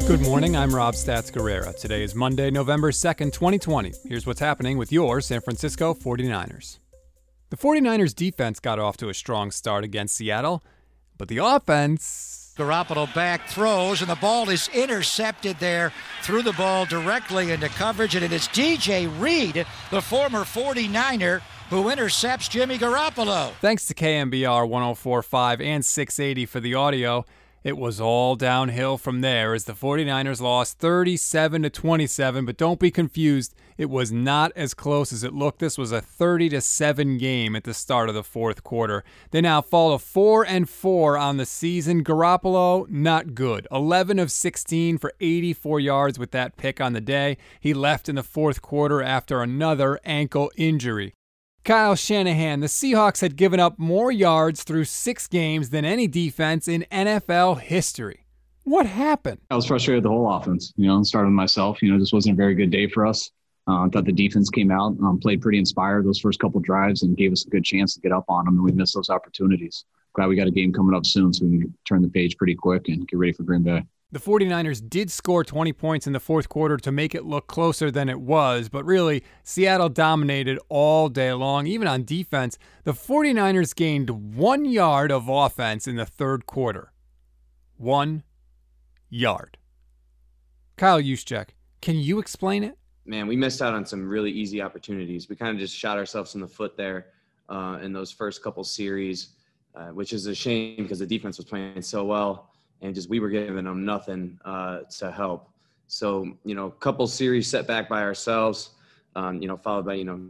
Good morning, I'm Rob Stats Guerrera. Today is Monday, November 2nd, 2020. Here's what's happening with your San Francisco 49ers. The 49ers defense got off to a strong start against Seattle, but the offense. Garoppolo back throws, and the ball is intercepted there. Threw the ball directly into coverage, and it is DJ Reed, the former 49er, who intercepts Jimmy Garoppolo. Thanks to KNBR 1045 and 680 for the audio. It was all downhill from there as the 49ers lost 37 to 27, but don't be confused, it was not as close as it looked. This was a 30 to 7 game at the start of the fourth quarter. They now fall to 4 and 4 on the season. Garoppolo not good. 11 of 16 for 84 yards with that pick on the day. He left in the fourth quarter after another ankle injury. Kyle Shanahan, the Seahawks had given up more yards through six games than any defense in NFL history. What happened? I was frustrated with the whole offense. You know, starting myself. You know, this wasn't a very good day for us. Uh, thought the defense came out, um, played pretty inspired those first couple drives, and gave us a good chance to get up on them, and we missed those opportunities. Glad we got a game coming up soon, so we can turn the page pretty quick and get ready for Green Bay. The 49ers did score 20 points in the fourth quarter to make it look closer than it was, but really, Seattle dominated all day long. Even on defense, the 49ers gained one yard of offense in the third quarter. One yard. Kyle Juszczyk, can you explain it? Man, we missed out on some really easy opportunities. We kind of just shot ourselves in the foot there uh, in those first couple series, uh, which is a shame because the defense was playing so well and just we were giving them nothing uh, to help. So you know, couple series set back by ourselves, um, you know, followed by you know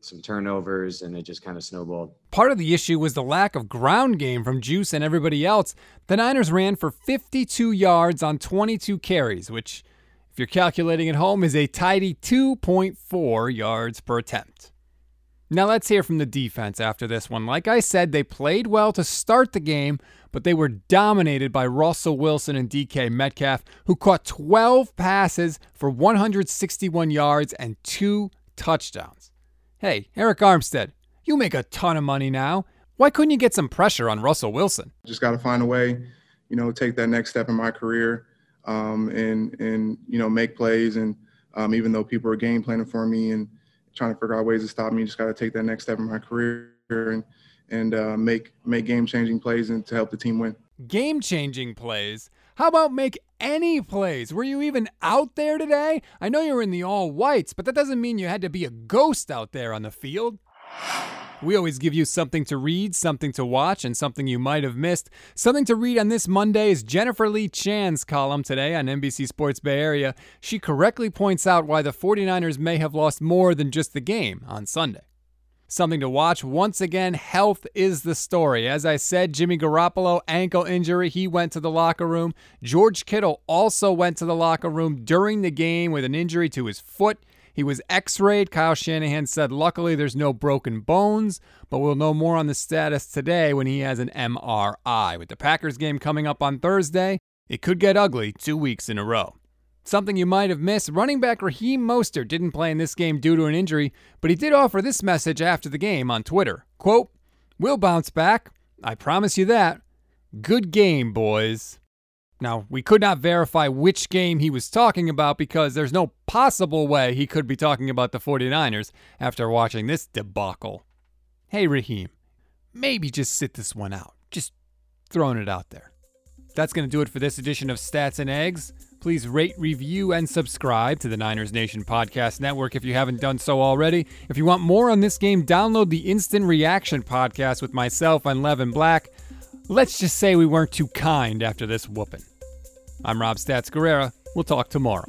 some turnovers, and it just kind of snowballed. Part of the issue was the lack of ground game from Juice and everybody else. The Niners ran for 52 yards on 22 carries, which, if you're calculating at home, is a tidy 2.4 yards per attempt. Now let's hear from the defense after this one. Like I said, they played well to start the game, but they were dominated by Russell Wilson and DK Metcalf, who caught 12 passes for 161 yards and two touchdowns. Hey, Arik Armstead, you make a ton of money now. Why couldn't you get some pressure on Russell Wilson? Just got to find a way, you know, take that next step in my career, um, and and you know make plays. And um, even though people are game planning for me and trying to figure out ways to stop me. Just got to take that next step in my career and and uh, make make game changing plays and to help the team win. Game changing plays. How about make any plays? Were you even out there today? I know you were in the all whites, but that doesn't mean you had to be a ghost out there on the field. We always give you something to read, something to watch, and something you might have missed. Something to read on this Monday is Jennifer Lee Chan's column today on NBC Sports Bay Area. She correctly points out why the 49ers may have lost more than just the game on Sunday. Something to watch. Once again, health is the story. As I said, Jimmy Garoppolo, ankle injury, he went to the locker room. George Kittle also went to the locker room during the game with an injury to his foot. He was x rayed. Kyle Shanahan said, luckily, there's no broken bones, but we'll know more on the status today when he has an MRI. With the Packers game coming up on Thursday, it could get ugly two weeks in a row. Something you might have missed running back Raheem Mostert didn't play in this game due to an injury, but he did offer this message after the game on Twitter quote, We'll bounce back. I promise you that. Good game, boys. Now, we could not verify which game he was talking about because there's no possible way he could be talking about the 49ers after watching this debacle. Hey, Raheem, maybe just sit this one out. Just throwing it out there. That's going to do it for this edition of Stats and Eggs. Please rate, review, and subscribe to the Niners Nation Podcast Network if you haven't done so already. If you want more on this game, download the Instant Reaction Podcast with myself and Levin Black. Let's just say we weren't too kind after this whooping. I'm Rob Stats Guerrera. We'll talk tomorrow.